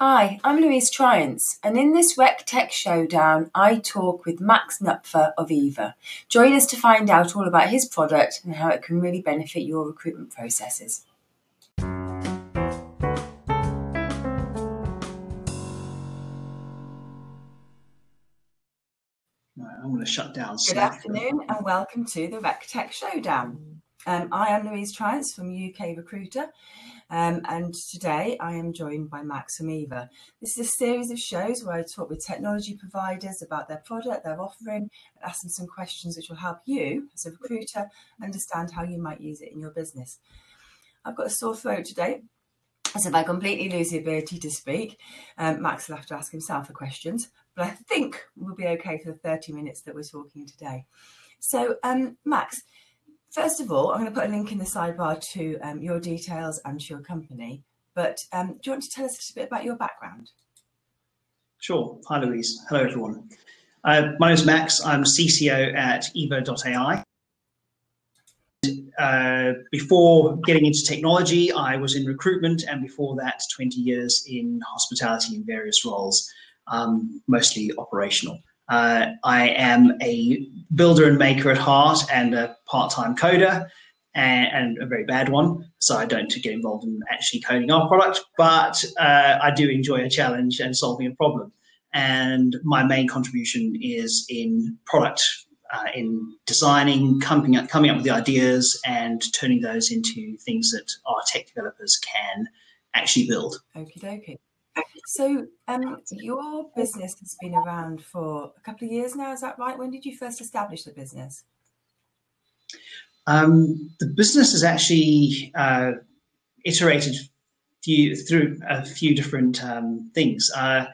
Hi, I'm Louise Triance, and in this Rec Tech Showdown, I talk with Max Knupfer of Eva. Join us to find out all about his product and how it can really benefit your recruitment processes. I'm going to shut down. Good afternoon and welcome to the Rec Tech Showdown. Um, I am Louise Triance from UK Recruiter um, and today I am joined by Max from Eva. This is a series of shows where I talk with technology providers about their product, their offering, and ask them some questions which will help you as a recruiter understand how you might use it in your business. I've got a sore throat today, so if I completely lose the ability to speak, um, Max will have to ask himself the questions, but I think we'll be okay for the 30 minutes that we're talking today. So, um, Max, First of all, I'm going to put a link in the sidebar to um, your details and to your company. But um, do you want to tell us a little bit about your background? Sure. Hi, Louise. Hello, everyone. Uh, my name is Max. I'm CCO at Eva.ai. Uh, before getting into technology, I was in recruitment, and before that, 20 years in hospitality in various roles, um, mostly operational. Uh, I am a builder and maker at heart and a part-time coder and, and, a very bad one. So I don't get involved in actually coding our product, but uh, I do enjoy a challenge and solving a problem. And my main contribution is in product, uh, in designing, coming up, coming up with the ideas and turning those into things that our tech developers can actually build. Okie dokie. So, um, your business has been around for a couple of years now. Is that right? When did you first establish the business? Um, the business has actually uh, iterated few, through a few different um, things. Uh,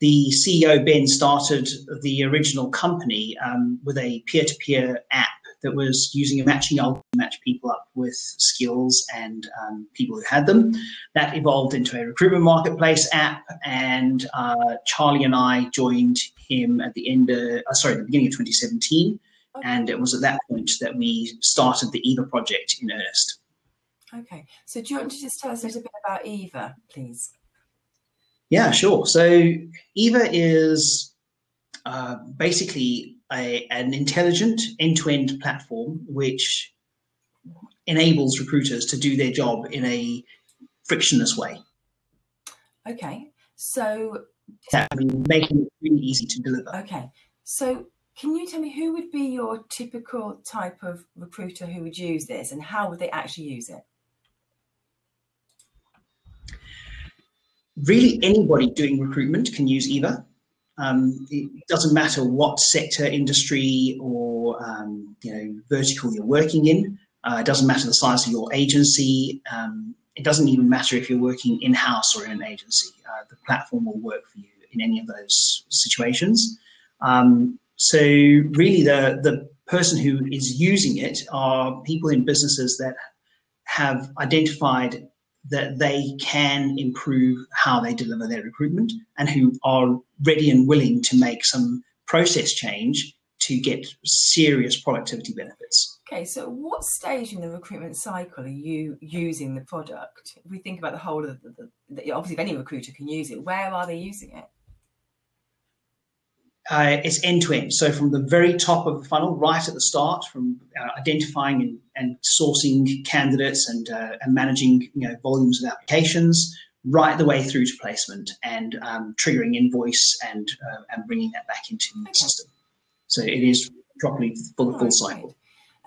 the CEO Ben started the original company um, with a peer-to-peer app that was using a matching algorithm to match people up with skills and um, people who had them. That evolved into a recruitment marketplace app, and uh, Charlie and I joined him at the end of, uh, sorry, the beginning of 2017. Okay. And it was at that point that we started the Eva project in earnest. Okay. So do you want to just tell us a little bit about Eva, please? Yeah, sure. So Eva is uh, basically a, an intelligent end-to-end platform which enables recruiters to do their job in a frictionless way. Okay, so that making it really easy to deliver. Okay, so can you tell me who would be your typical type of recruiter who would use this, and how would they actually use it? Really, anybody doing recruitment can use Eva. Um, it doesn't matter what sector, industry, or um, you know vertical you're working in. Uh, it doesn't matter the size of your agency. Um, it doesn't even matter if you're working in house or in an agency. Uh, the platform will work for you in any of those situations. Um, so really, the the person who is using it are people in businesses that have identified that they can improve how they deliver their recruitment and who are ready and willing to make some process change to get serious productivity benefits. Okay, so what stage in the recruitment cycle are you using the product? If we think about the whole of the, the, the obviously, if any recruiter can use it, where are they using it? Uh, it's end to end. So from the very top of the funnel, right at the start, from uh, identifying and, and, sourcing candidates and, uh, and managing you know volumes of applications, right the way through to placement and um, triggering invoice and uh, and bringing that back into the system. So it is properly full full cycle.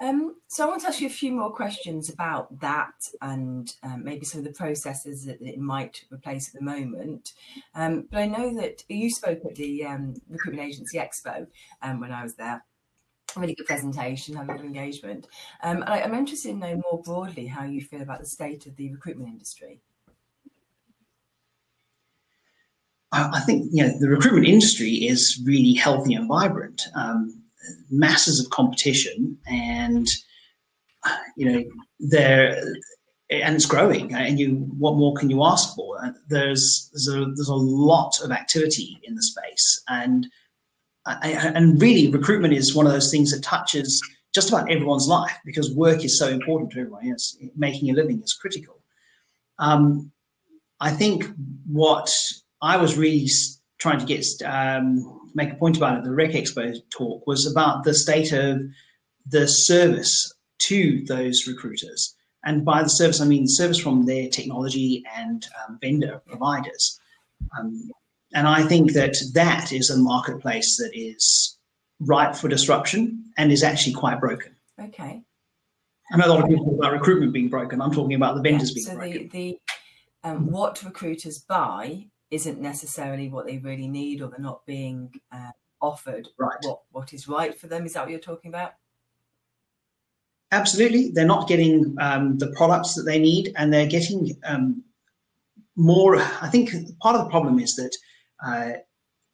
Um, so I want to ask you a few more questions about that and um, maybe some of the processes that it might replace at the moment. Um, but I know that you spoke at the um, Recruitment Agency Expo um, when I was there. A really good presentation, had a good engagement. Um, I, I'm interested in knowing more broadly how you feel about the state of the recruitment industry. I think you know the recruitment industry is really healthy and vibrant. Um, masses of competition and you know there and it's growing and you what more can you ask for? There's there's a, there's a lot of activity in the space. And and really recruitment is one of those things that touches just about everyone's life because work is so important to everyone. Yes making a living is critical. Um, i think what I was really trying to get um, make a point about it. The Rec Expo talk was about the state of the service to those recruiters, and by the service I mean service from their technology and um, vendor providers. Um, and I think that that is a marketplace that is ripe for disruption and is actually quite broken. Okay. I know a lot of people talk about recruitment being broken. I'm talking about the vendors yeah, being so broken. the, the um, what recruiters buy isn't necessarily what they really need, or they're not being uh, offered right. what what is right for them. Is that what you're talking about? Absolutely, they're not getting um, the products that they need, and they're getting um, more. I think part of the problem is that uh,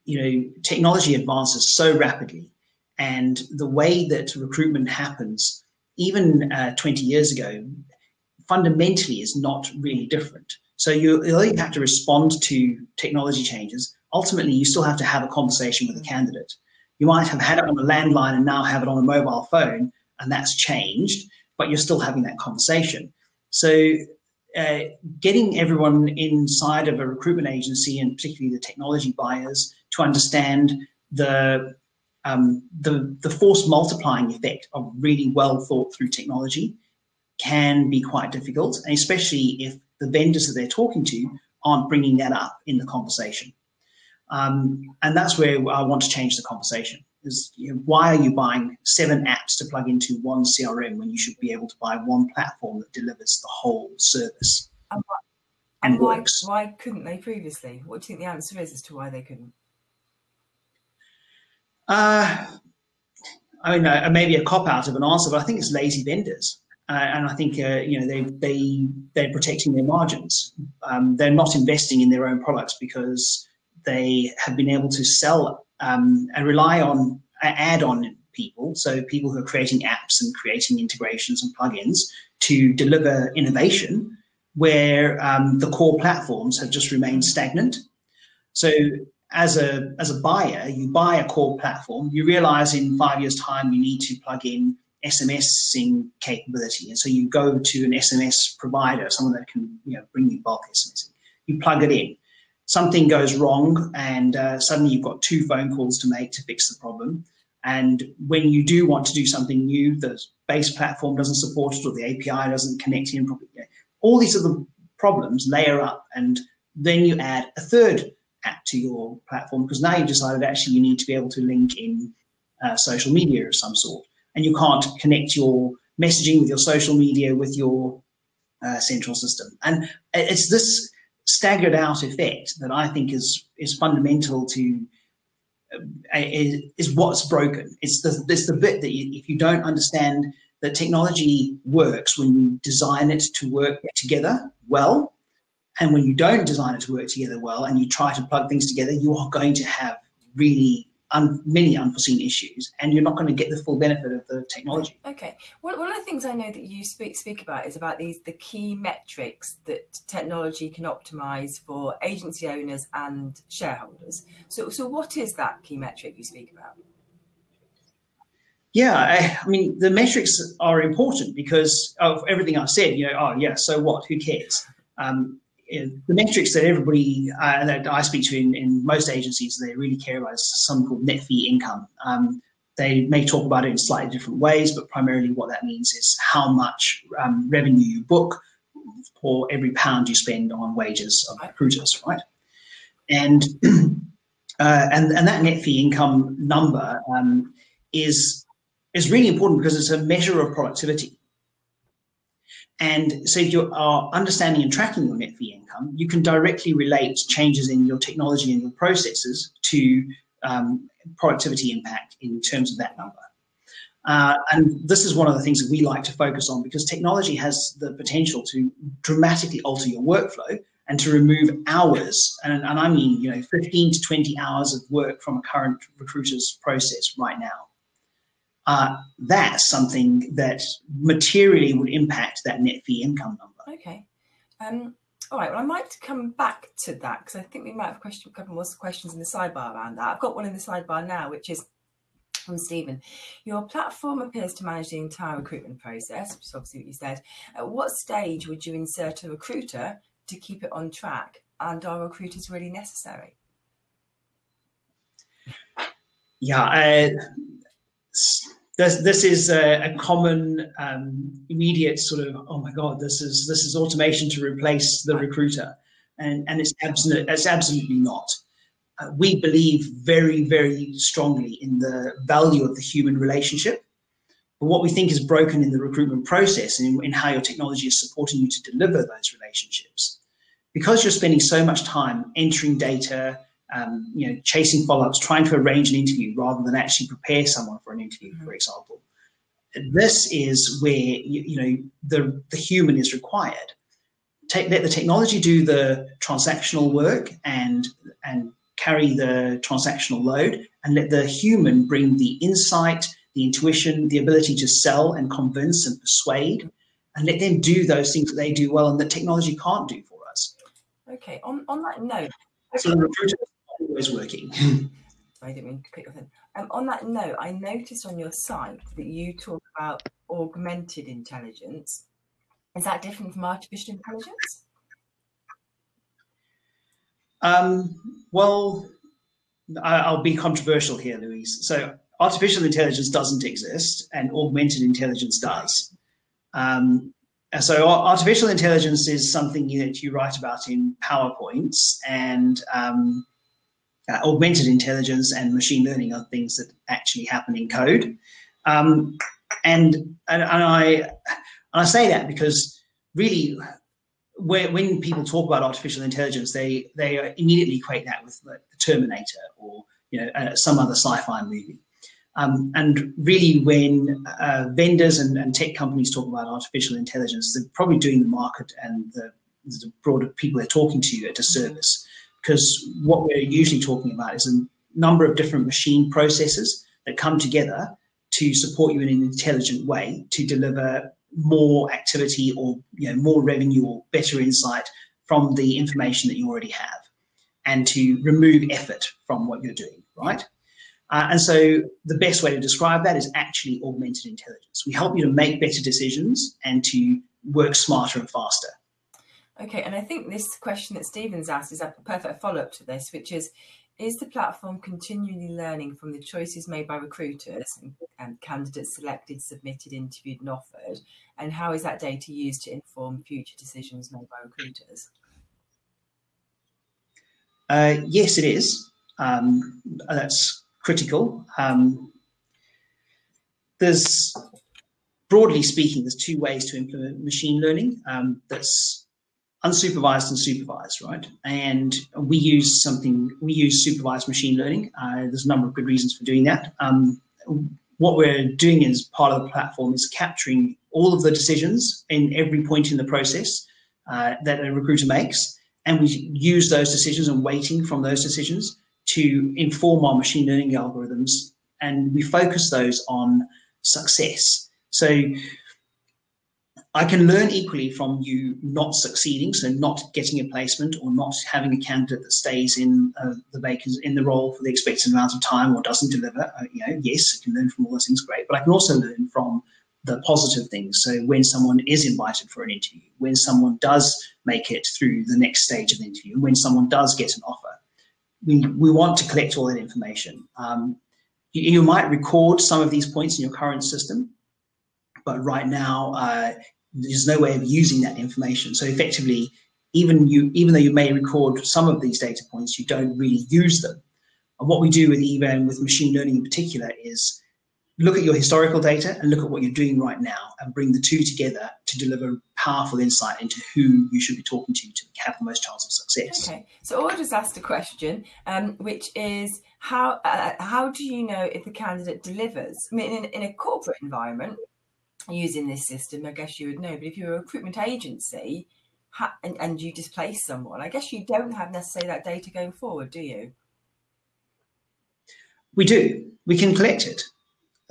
you know technology advances so rapidly, and the way that recruitment happens, even uh, 20 years ago, fundamentally is not really different. So you, you have to respond to technology changes. Ultimately, you still have to have a conversation with a candidate. You might have had it on a landline and now have it on a mobile phone, and that's changed, but you're still having that conversation. So uh, getting everyone inside of a recruitment agency and particularly the technology buyers to understand the um, the, the force multiplying effect of really well thought through technology can be quite difficult, and especially if the vendors that they're talking to aren't bringing that up in the conversation. Um, and that's where I want to change the conversation. Is you know, why are you buying seven apps to plug into one CRM when you should be able to buy one platform that delivers the whole service and, and, and why, works? Why couldn't they previously? What do you think the answer is as to why they couldn't? Uh, I mean, uh, maybe a cop out of an answer, but I think it's lazy vendors. Uh, and I think uh, you know they they they're protecting their margins. Um, they're not investing in their own products because they have been able to sell um, and rely on uh, add-on people, so people who are creating apps and creating integrations and plugins to deliver innovation, where um, the core platforms have just remained stagnant. So as a as a buyer, you buy a core platform, you realize in five years' time you need to plug in SMSing capability. And so you go to an SMS provider, someone that can you know, bring you bulk SMS. You plug it in. Something goes wrong, and uh, suddenly you've got two phone calls to make to fix the problem. And when you do want to do something new, the base platform doesn't support it, or the API doesn't connect in properly. All these other problems layer up, and then you add a third app to your platform because now you've decided actually you need to be able to link in uh, social media of some sort and you can't connect your messaging with your social media with your uh, central system. And it's this staggered out effect that I think is is fundamental to uh, is, is, what's broken. It's the it's the bit that you, if you don't understand that technology works when you design it to work together well, and when you don't design it to work together well, and you try to plug things together, you are going to have really un, many unforeseen issues, and you're not going to get the full benefit of the technology. Okay. Well, one of the things I know that you speak speak about is about these the key metrics that technology can optimize for agency owners and shareholders. So, so what is that key metric you speak about? Yeah, I, I mean the metrics are important because of everything I've said. You know, oh yeah, so what? Who cares? Um, the metrics that everybody uh, that I speak to in, in, most agencies they really care about is something called net fee income. Um, they may talk about it in slightly different ways, but primarily what that means is how much um, revenue you book for every pound you spend on wages of recruiters, right? And uh, and and that net fee income number um, is is really important because it's a measure of productivity. And so if you are understanding and tracking your net fee income, you can directly relate changes in your technology and your processes to um, productivity impact in terms of that number. Uh, and this is one of the things that we like to focus on because technology has the potential to dramatically alter your workflow and to remove hours, and, and I mean, you know, 15 to 20 hours of work from a current recruiter's process right now uh, that's something that materially would impact that net fee income number. Okay. Um, all right. Well, I might come back to that because I think we might have question, a couple more questions in the sidebar around that. I've got one in the sidebar now, which is from Stephen. Your platform appears to manage the entire recruitment process, which is obviously what you said. At what stage would you insert a recruiter to keep it on track? and are recruiters really necessary? Yeah, uh, this this is a, a common um, immediate sort of oh my god this is this is automation to replace the recruiter, and and it's absolutely it's absolutely not. Uh, we believe very very strongly in the value of the human relationship. But what we think is broken in the recruitment process and in, in how your technology is supporting you to deliver those relationships, because you're spending so much time entering data, um, you know, chasing follow-ups, trying to arrange an interview rather than actually prepare someone for an interview, for example. This is where you, you know the the human is required. Take, let the technology do the transactional work and and carry the transactional load, and let the human bring the insight, the intuition, the ability to sell and convince and persuade, and let them do those things that they do well and that technology can't do for us. Okay. On on that note, so the recruiter always working. I didn't mean to pick up then. Um, on that note, I noticed on your site that you talk about augmented intelligence. Is that different from artificial intelligence? Um, well, I'll be controversial here, Louise. So, artificial intelligence doesn't exist, and augmented intelligence does. Um, so, artificial intelligence is something that you write about in PowerPoints, and um, uh, augmented intelligence and machine learning are things that actually happen in code. Um, and, and, and I and I say that because really, where, when people talk about artificial intelligence, they they immediately equate that with the Terminator or you know uh, some other sci-fi movie. Um, and really, when uh, vendors and, and, tech companies talk about artificial intelligence, they're probably doing the market and the, the broader people they're talking to at a disservice because what we're usually talking about is a number of different machine processes that come together to support you in an intelligent way to deliver more activity or you know more revenue or better insight from the information that you already have and to remove effort from what you're doing right? Uh, and so the best way to describe that is actually augmented intelligence. We help you to make better decisions and to work smarter and faster Okay, and I think this question that Stephen's asked is a perfect follow up to this, which is Is the platform continually learning from the choices made by recruiters and candidates selected, submitted, interviewed, and offered? And how is that data used to inform future decisions made by recruiters? Uh, yes, it is. Um, that's critical. Um, there's broadly speaking, there's two ways to implement machine learning. Um, that's unsupervised and supervised, right? And we use something, we use supervised machine learning. Uh, there's a number of good reasons for doing that. Um, what we're doing as part of the platform is capturing all of the decisions in every point in the process uh, that a recruiter makes. And we use those decisions and weighting from those decisions to inform our machine learning algorithms. And we focus those on success. So I can learn equally from you not succeeding, so not getting a placement or not having a candidate that stays in uh, the vacancy in the role for the expected amount of time or doesn't deliver. Uh, you know, yes, I can learn from all those things, great, but I can also learn from the positive things. So when someone is invited for an interview, when someone does make it through the next stage of the interview, when someone does get an offer, we, we want to collect all that information. Um, you, might record some of these points in your current system, but right now uh, there's no way of using that information. So effectively, even you, even though you may record some of these data points, you don't really use them. And what we do with EVA and with machine learning in particular is look at your historical data and look at what you're doing right now and bring the two together to deliver powerful insight into who you should be talking to to have the most chance of success. Okay, so I just asked a question, um, which is how uh, how do you know if the candidate delivers? I mean, in, in a corporate environment, using this system, I guess you would know. But if you're a recruitment agency and, and you displace someone, I guess you don't have necessarily that data going forward, do you? We do. We can collect it.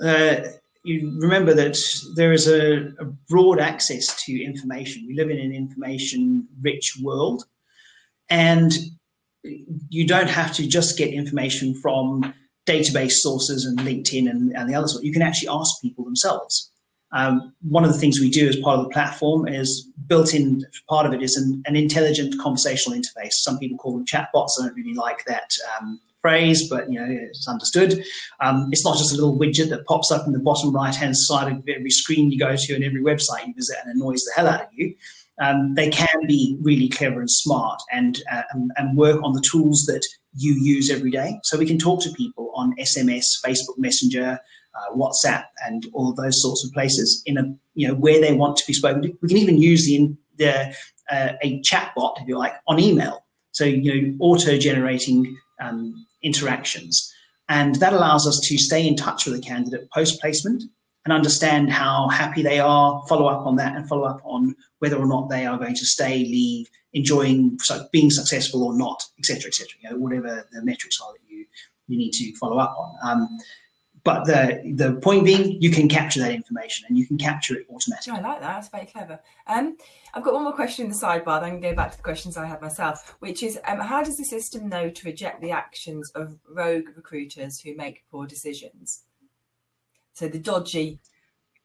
Uh, you remember that there is a, a, broad access to information. We live in an information rich world, and you don't have to just get information from database sources and LinkedIn and, and the others. You can actually ask people themselves Um, one of the things we do as part of the platform is built in part of it is an, an intelligent conversational interface. Some people call them chatbots. I don't really like that um, phrase, but you know it's understood. Um, it's not just a little widget that pops up in the bottom right hand side of every screen you go to and every website you visit and annoys the hell out of you. Um, they can be really clever and smart and, uh, and, and work on the tools that you use every day. So we can talk to people on SMS, Facebook Messenger, uh, WhatsApp, and all those sorts of places in a you know where they want to be spoken to. We can even use the the uh, a chatbot, if you like, on email. So you know auto generating um, interactions, and that allows us to stay in touch with the candidate post placement and understand how happy they are. Follow up on that, and follow up on whether or not they are going to stay, leave, enjoying so being successful or not, etc., etc. You know, whatever the metrics are that you you need to follow up on. Um, but the the point being, you can capture that information and you can capture it automatically. I like that. That's very clever. Um, I've got one more question in the sidebar. Then I can go back to the questions I had myself, which is um, how does the system know to reject the actions of rogue recruiters who make poor decisions? So the dodgy.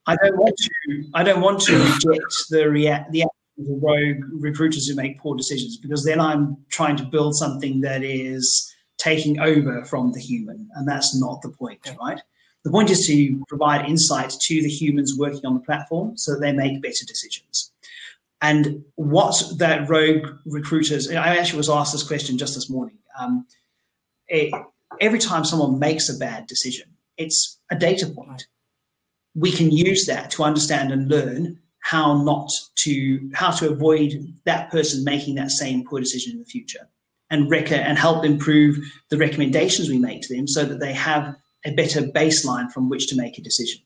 I don't want to. I don't want to reject the react the actions of rogue recruiters who make poor decisions because then I'm trying to build something that is taking over from the human, and that's not the point, right? The point is to provide insight to the humans working on the platform so that they make better decisions. And what that rogue recruiters, I actually was asked this question just this morning. Um, it, every time someone makes a bad decision, it's a data point. We can use that to understand and learn how not to, how to avoid that person making that same poor decision in the future and, rec- and help improve the recommendations we make to them so that they have a better baseline from which to make a decision.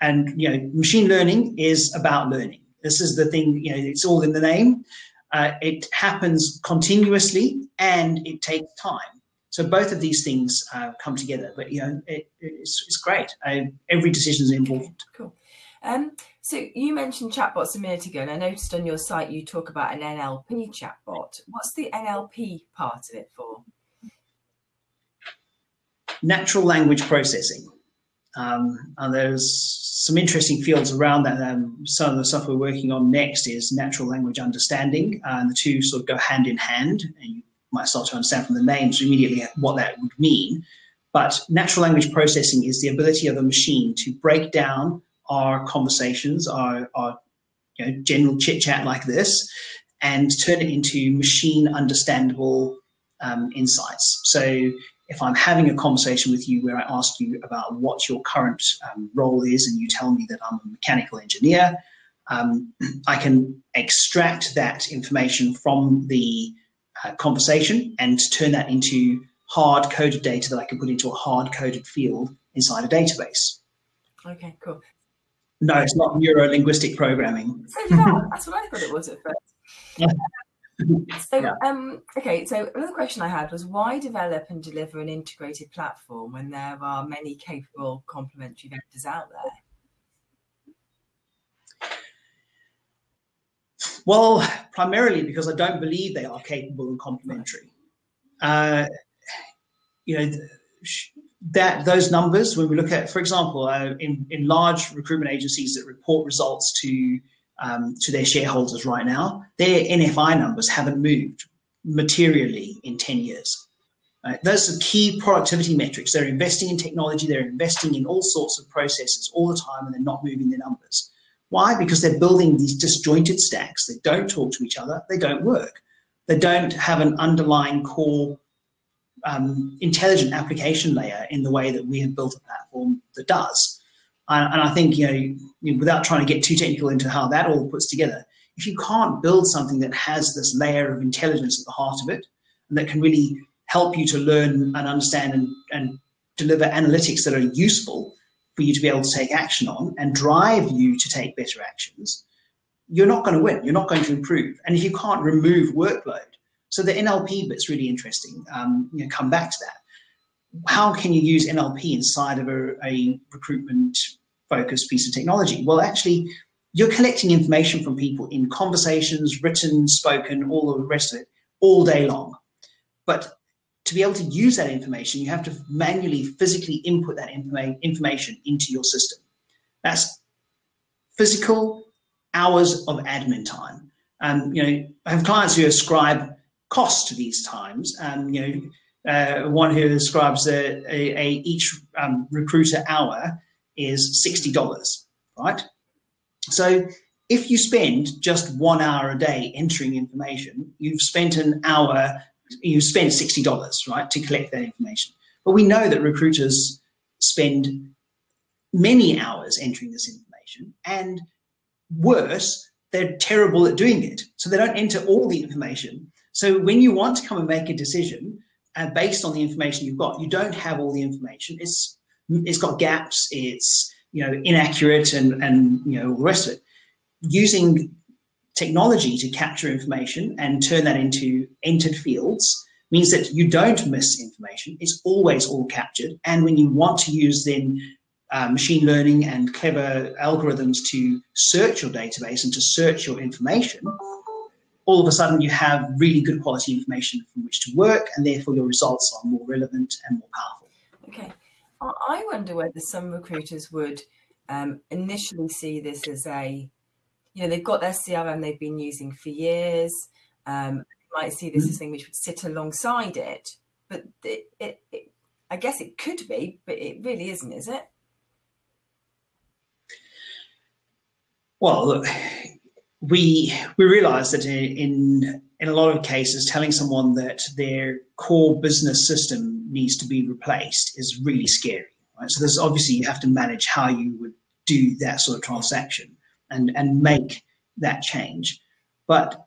And you know, machine learning is about learning. This is the thing. You know, it's all in the name. Uh, it happens continuously and it takes time. So both of these things uh, come together. But you know, it, it's, it's great. Uh, every decision is important. Cool. Um, so you mentioned chatbots a minute ago, and I noticed on your site you talk about an NLP chatbot. What's the NLP part of it for? natural language processing. Um, and there's some interesting fields around that. Um, some of the stuff we're working on next is natural language understanding, uh, and the two sort of go hand in hand. And you might start to understand from the names immediately what that would mean. But natural language processing is the ability of a machine to break down our conversations, our, our you know, general chit chat like this, and turn it into machine understandable um, insights. So if I'm having a conversation with you where I ask you about what your current um, role is and you tell me that I'm a mechanical engineer, um, I can extract that information from the uh, conversation and to turn that into hard coded data that I can put into a hard coded field inside a database. Okay, cool. No, it's not neuro linguistic programming. So that's what I thought it was at first. so yeah. um, okay so another question i had was why develop and deliver an integrated platform when there are many capable complementary vendors out there well primarily because i don't believe they are capable and complementary uh, you know that those numbers when we look at for example uh, in, in large recruitment agencies that report results to um, to their shareholders right now, their NFI numbers haven't moved materially in 10 years. Right? Those are key productivity metrics. They're investing in technology, they're investing in all sorts of processes all the time, and they're not moving their numbers. Why? Because they're building these disjointed stacks. They don't talk to each other, they don't work. They don't have an underlying core um, intelligent application layer in the way that we have built a platform that does. And, and I think, you know, without trying to get too technical into how that all puts together, if you can't build something that has this layer of intelligence at the heart of it, and that can really help you to learn and understand and, and deliver analytics that are useful for you to be able to take action on and drive you to take better actions, you're not going to win. You're not going to improve. And if you can't remove workload, so the NLP bit's really interesting. Um, you know, come back to that. How can you use NLP inside of a, a recruitment focused piece of technology? Well, actually, you're collecting information from people in conversations, written, spoken, all the rest of it, all day long. But to be able to use that information, you have to manually, physically input that informa- information into your system. That's physical hours of admin time. Um, you know, I have clients who ascribe cost to these times. Um, you know, uh, one who ascribes a, a, a each um, recruiter hour is sixty dollars, right? So if you spend just one hour a day entering information, you've spent an hour, spent sixty dollars, right, to collect that information. But we know that recruiters spend many hours entering this information, and worse, they're terrible at doing it. So they don't enter all the information. So when you want to come and make a decision uh, based on the information you've got, you don't have all the information. It's it's got gaps. It's you know inaccurate and and you know all the rest of it. Using technology to capture information and turn that into entered fields means that you don't miss information. It's always all captured. And when you want to use then uh, machine learning and clever algorithms to search your database and to search your information, all of a sudden you have really good quality information from which to work, and therefore your results are more relevant and more powerful. Okay. I wonder whether some recruiters would um, initially see this as a, you know, they've got their CRM they've been using for years. Um, might see this mm-hmm. as something which would sit alongside it, but it, it, it, I guess it could be, but it really isn't, is it? Well, look, we we realise that in in a lot of cases, telling someone that their core business system needs to be replaced is really scary. Right? So there's obviously you have to manage how you would do that sort of transaction and and make that change. But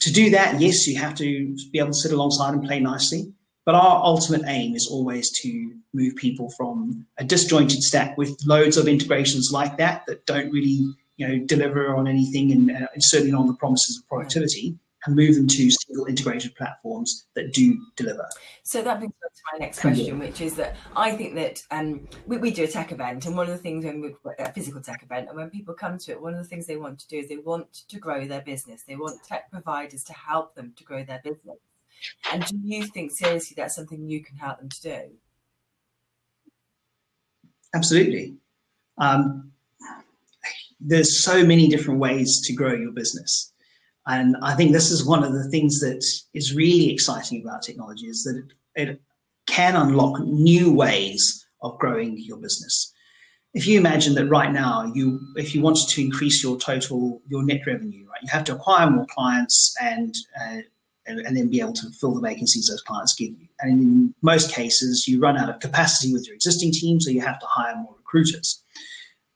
to do that, yes, you have to be able to sit alongside and play nicely. But our ultimate aim is always to move people from a disjointed stack with loads of integrations like that that don't really you know, deliver on anything and, uh, and certainly not on the promises of productivity and move them to single integrated platforms that do deliver. So that brings me to my next question, which is that I think that um, we, we, do a tech event, and one of the things when we a physical tech event, and when people come to it, one of the things they want to do is they want to grow their business. They want tech providers to help them to grow their business. And do you think seriously that's something you can help them to do? Absolutely. Um, there's so many different ways to grow your business. And I think this is one of the things that is really exciting about technology is that it, it can unlock new ways of growing your business. If you imagine that right now, you if you wanted to increase your total your net revenue, right, you have to acquire more clients and uh, and, then be able to fill the vacancies those clients give you. And in most cases, you run out of capacity with your existing team, so you have to hire more recruiters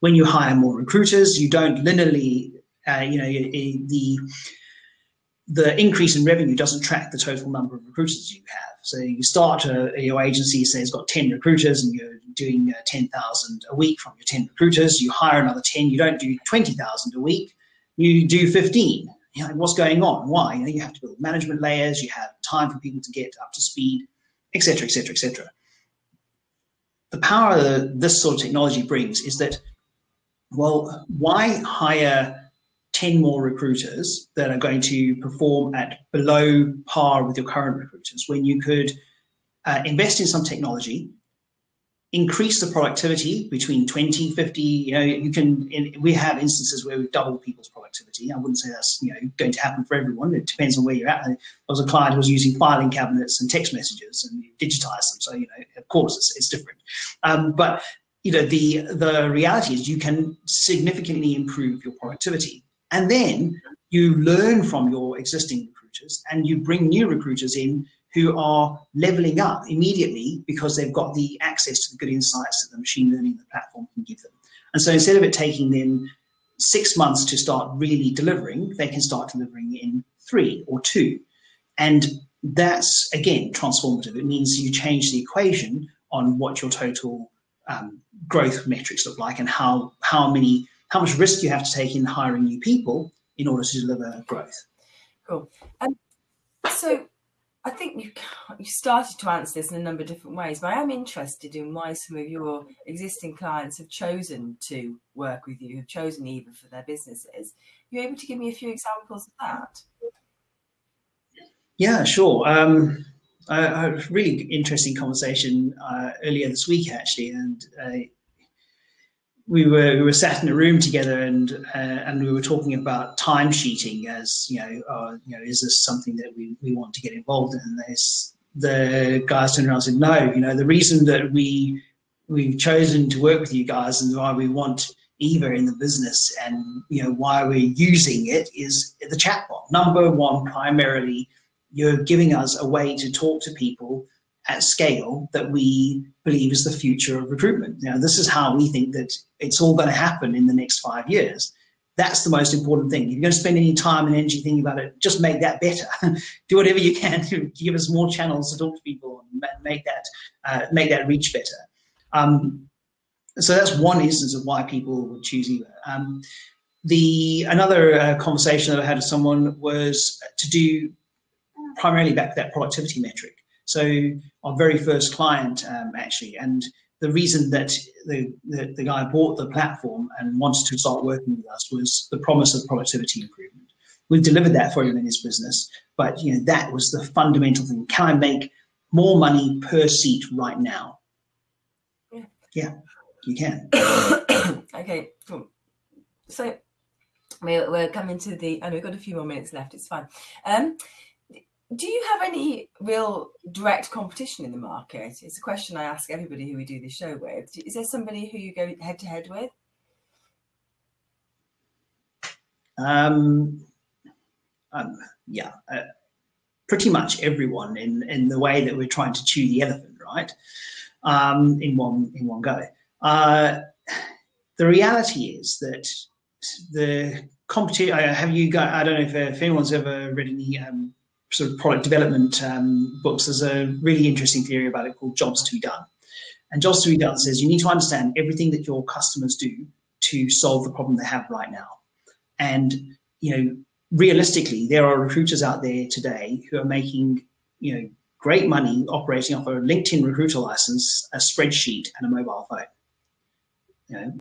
when you hire more recruiters, you don't linearly, uh, you know, the the increase in revenue doesn't track the total number of recruiters you have. So you start a, your agency says it's got 10 recruiters and you're doing uh, 10,000 a week from your 10 recruiters. You hire another 10. You don't do 20,000 a week. You do 15. You know, what's going on? Why? You know, you have to build management layers. You have time for people to get up to speed, etc., etc., etc. The power that this sort of technology brings is that well, why hire 10 more recruiters that are going to perform at below par with your current recruiters when you could uh, invest in some technology, increase the productivity between 20, 50, you know, you can, in, we have instances where we've doubled people's productivity. I wouldn't say that's, you know, going to happen for everyone. It depends on where you're at. There was a client who was using filing cabinets and text messages and digitize them. So, you know, of course it's, it's different. Um, but you know the the reality is you can significantly improve your productivity and then you learn from your existing recruiters and you bring new recruiters in who are leveling up immediately because they've got the access to the good insights that the machine learning the platform can give them. And so instead of it taking them six months to start really delivering they can start delivering in three or two. And that's again transformative. It means you change the equation on what your total um, growth metrics look like and how how many how much risk you have to take in hiring new people in order to deliver growth. Cool. Um, so I think you you started to answer this in a number of different ways, but I am interested in why some of your existing clients have chosen to work with you, have chosen Eva for their businesses. Are you able to give me a few examples of that? Yeah, sure. Um, I had a really interesting conversation uh, earlier this week, actually, and uh, we were we were sat in a room together and uh, and we were talking about time sheeting as you know uh, you know is this something that we, we want to get involved in? And there's the guys turned around and said no you know the reason that we we've chosen to work with you guys and why we want Eva in the business and you know why we're using it is the chatbot. Number one primarily you're giving us a way to talk to people at scale that we believe is the future of recruitment. Now, this is how we think that it's all going to happen in the next five years. That's the most important thing. If you're going to spend any time and energy thinking about it, just make that better. Do whatever you can to give us more channels to talk to people and make that uh, make that reach better. Um, so that's one instance of why people would choose Eva. Um, the another uh, conversation that I had with someone was to do primarily back to that productivity metric. So our very first client, um, actually, and the reason that the, the, the, guy bought the platform and wanted to start working with us was the promise of productivity improvement. We've delivered that for him in his business, but you know that was the fundamental thing. Can I make more money per seat right now? Yeah, yeah you can. okay, cool. So we're, we're coming to the, and we've got a few more minutes left. It's fine. Um, do you have any real direct competition in the market? It's a question I ask everybody who we do the show with. Is there somebody who you go head to head with? Um, um yeah, uh, pretty much everyone in in the way that we're trying to chew the elephant, right? Um, in one in one go. Uh, the reality is that the competition. Uh, have you got? I don't know if, uh, if anyone's ever read any um, sort of product development um, books, there's a really interesting theory about it called jobs to be done. And jobs to be done says you need to understand everything that your customers do to solve the problem they have right now. And, you know, realistically, there are recruiters out there today who are making, you know, great money operating off a LinkedIn recruiter license, a spreadsheet, and a mobile phone. You know,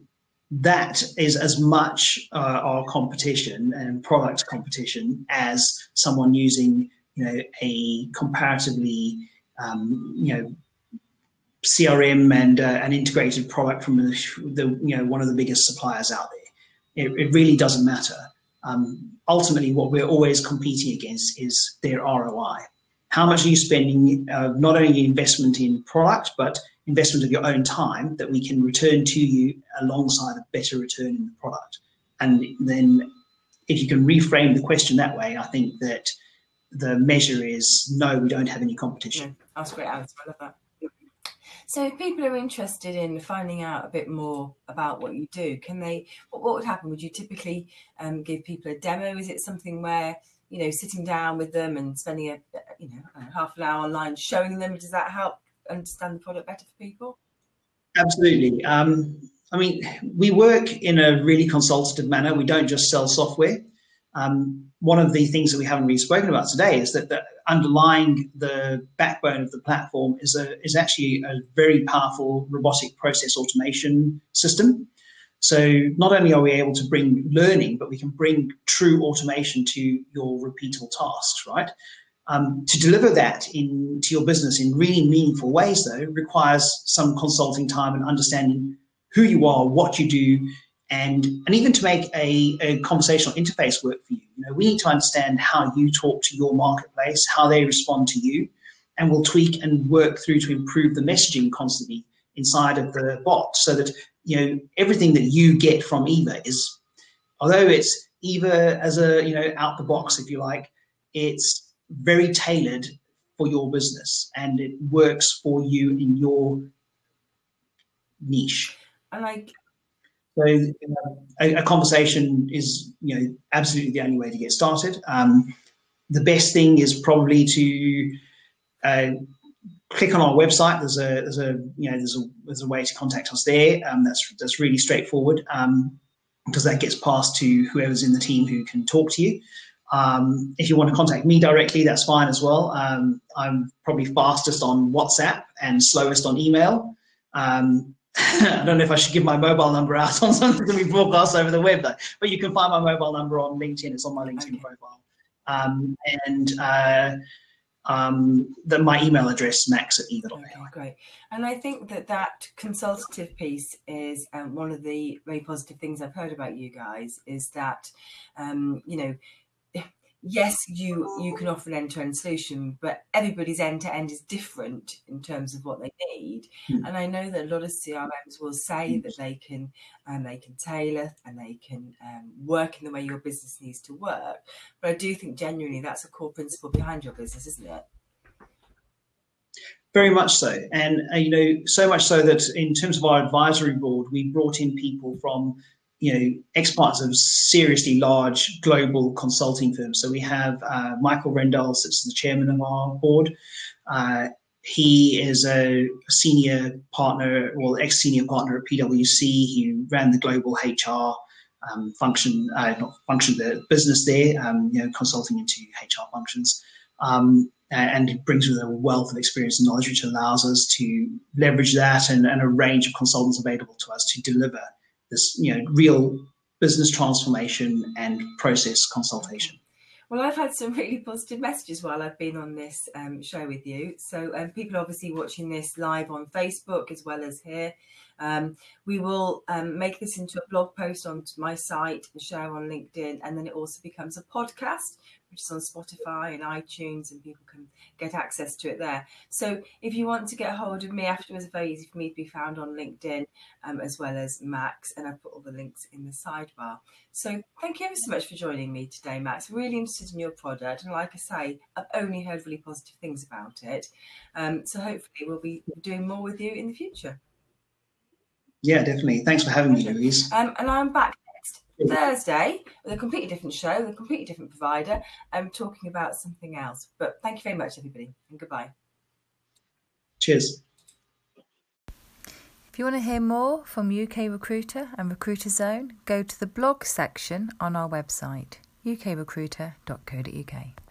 that is as much uh, our competition and product competition as someone using you know, a comparatively, um, you know, CRM and uh, an integrated product from the, the, you know, one of the biggest suppliers out there. It, it really doesn't matter. Um, ultimately, what we're always competing against is their ROI. How much are you spending, uh, not only investment in product, but investment of your own time that we can return to you alongside a better return in the product? And then if you can reframe the question that way, I think that the measure is no, we don't have any competition. That's great answer. I love that. So, if people are interested in finding out a bit more about what you do, can they? What, what would happen? Would you typically um, give people a demo? Is it something where you know sitting down with them and spending a you know half an hour online showing them? Does that help understand the product better for people? Absolutely. Um, I mean, we work in a really consultative manner. We don't just sell software. Um, one of the things that we haven't really spoken about today is that the underlying the backbone of the platform is a is actually a very powerful robotic process automation system. So not only are we able to bring learning, but we can bring true automation to your repeatable tasks, right? Um, to deliver that into your business in really meaningful ways, though, requires some consulting time and understanding who you are, what you do, and and even to make a, a conversational interface work for you. You know, we need to understand how you talk to your marketplace, how they respond to you, and we'll tweak and work through to improve the messaging constantly inside of the bot so that you know everything that you get from Eva is although it's Eva as a you know out the box if you like, it's very tailored for your business and it works for you in your niche. I like so a, a, conversation is, you know, absolutely the only way to get started. Um, the best thing is probably to uh, click on our website. There's a there's a you know there's a there's a way to contact us there. Um, that's that's really straightforward um, because that gets passed to whoever's in the team who can talk to you. Um, if you want to contact me directly, that's fine as well. Um, I'm probably fastest on WhatsApp and slowest on email. Um, I don't know if I should give my mobile number out on something that we broadcast over the web, though. But you can find my mobile number on LinkedIn. It's on my LinkedIn okay. profile. Um, and uh, um, then my email address max at eva.ai. Okay, great. And I think that that consultative piece is um, one of the very positive things I've heard about you guys is that, um, you know, yes, you you can offer an end-to-end solution, but everybody's end-to-end is different in terms of what they need. Mm. And I know that a lot of CRMs will say mm. that they can and they can tailor and they can um, work in the way your business needs to work. But I do think genuinely that's a core principle behind your business, isn't it? Very much so, and uh, you know, so much so that in terms of our advisory board, we brought in people from you know, ex-parts of seriously large global consulting firms. So we have uh, Michael Rendell sits the chairman of our board. Uh, he is a senior partner, well, ex-senior partner at PwC. He ran the global HR um, function, uh, not function, the business there, um, you know, consulting into HR functions. Um, and it brings with a wealth of experience and knowledge, which allows us to leverage that and, and a range of consultants available to us to deliver this you know real business transformation and process consultation. Well, I've had some really positive messages while I've been on this um, show with you. So, um, people obviously watching this live on Facebook as well as here. Um, we will um, make this into a blog post onto my site and share on LinkedIn, and then it also becomes a podcast, which is on Spotify and iTunes, and people can get access to it there. So if you want to get a hold of me afterwards, it's very easy for me to be found on LinkedIn um, as well as Max, and I've put all the links in the sidebar. So thank you ever so much for joining me today, Max. Really interested in your product, and like I say, I've only heard really positive things about it. Um, so hopefully, we'll be doing more with you in the future. Yeah, definitely. Thanks for having me, Louise. Um, and I'm back Thursday with a completely different show, with a completely different provider, I'm talking about something else. But thank you very much, everybody, and goodbye. Cheers. If you want to hear more from UK Recruiter and Recruiter Zone, go to the blog section on our website, ukrecruiter.co.uk.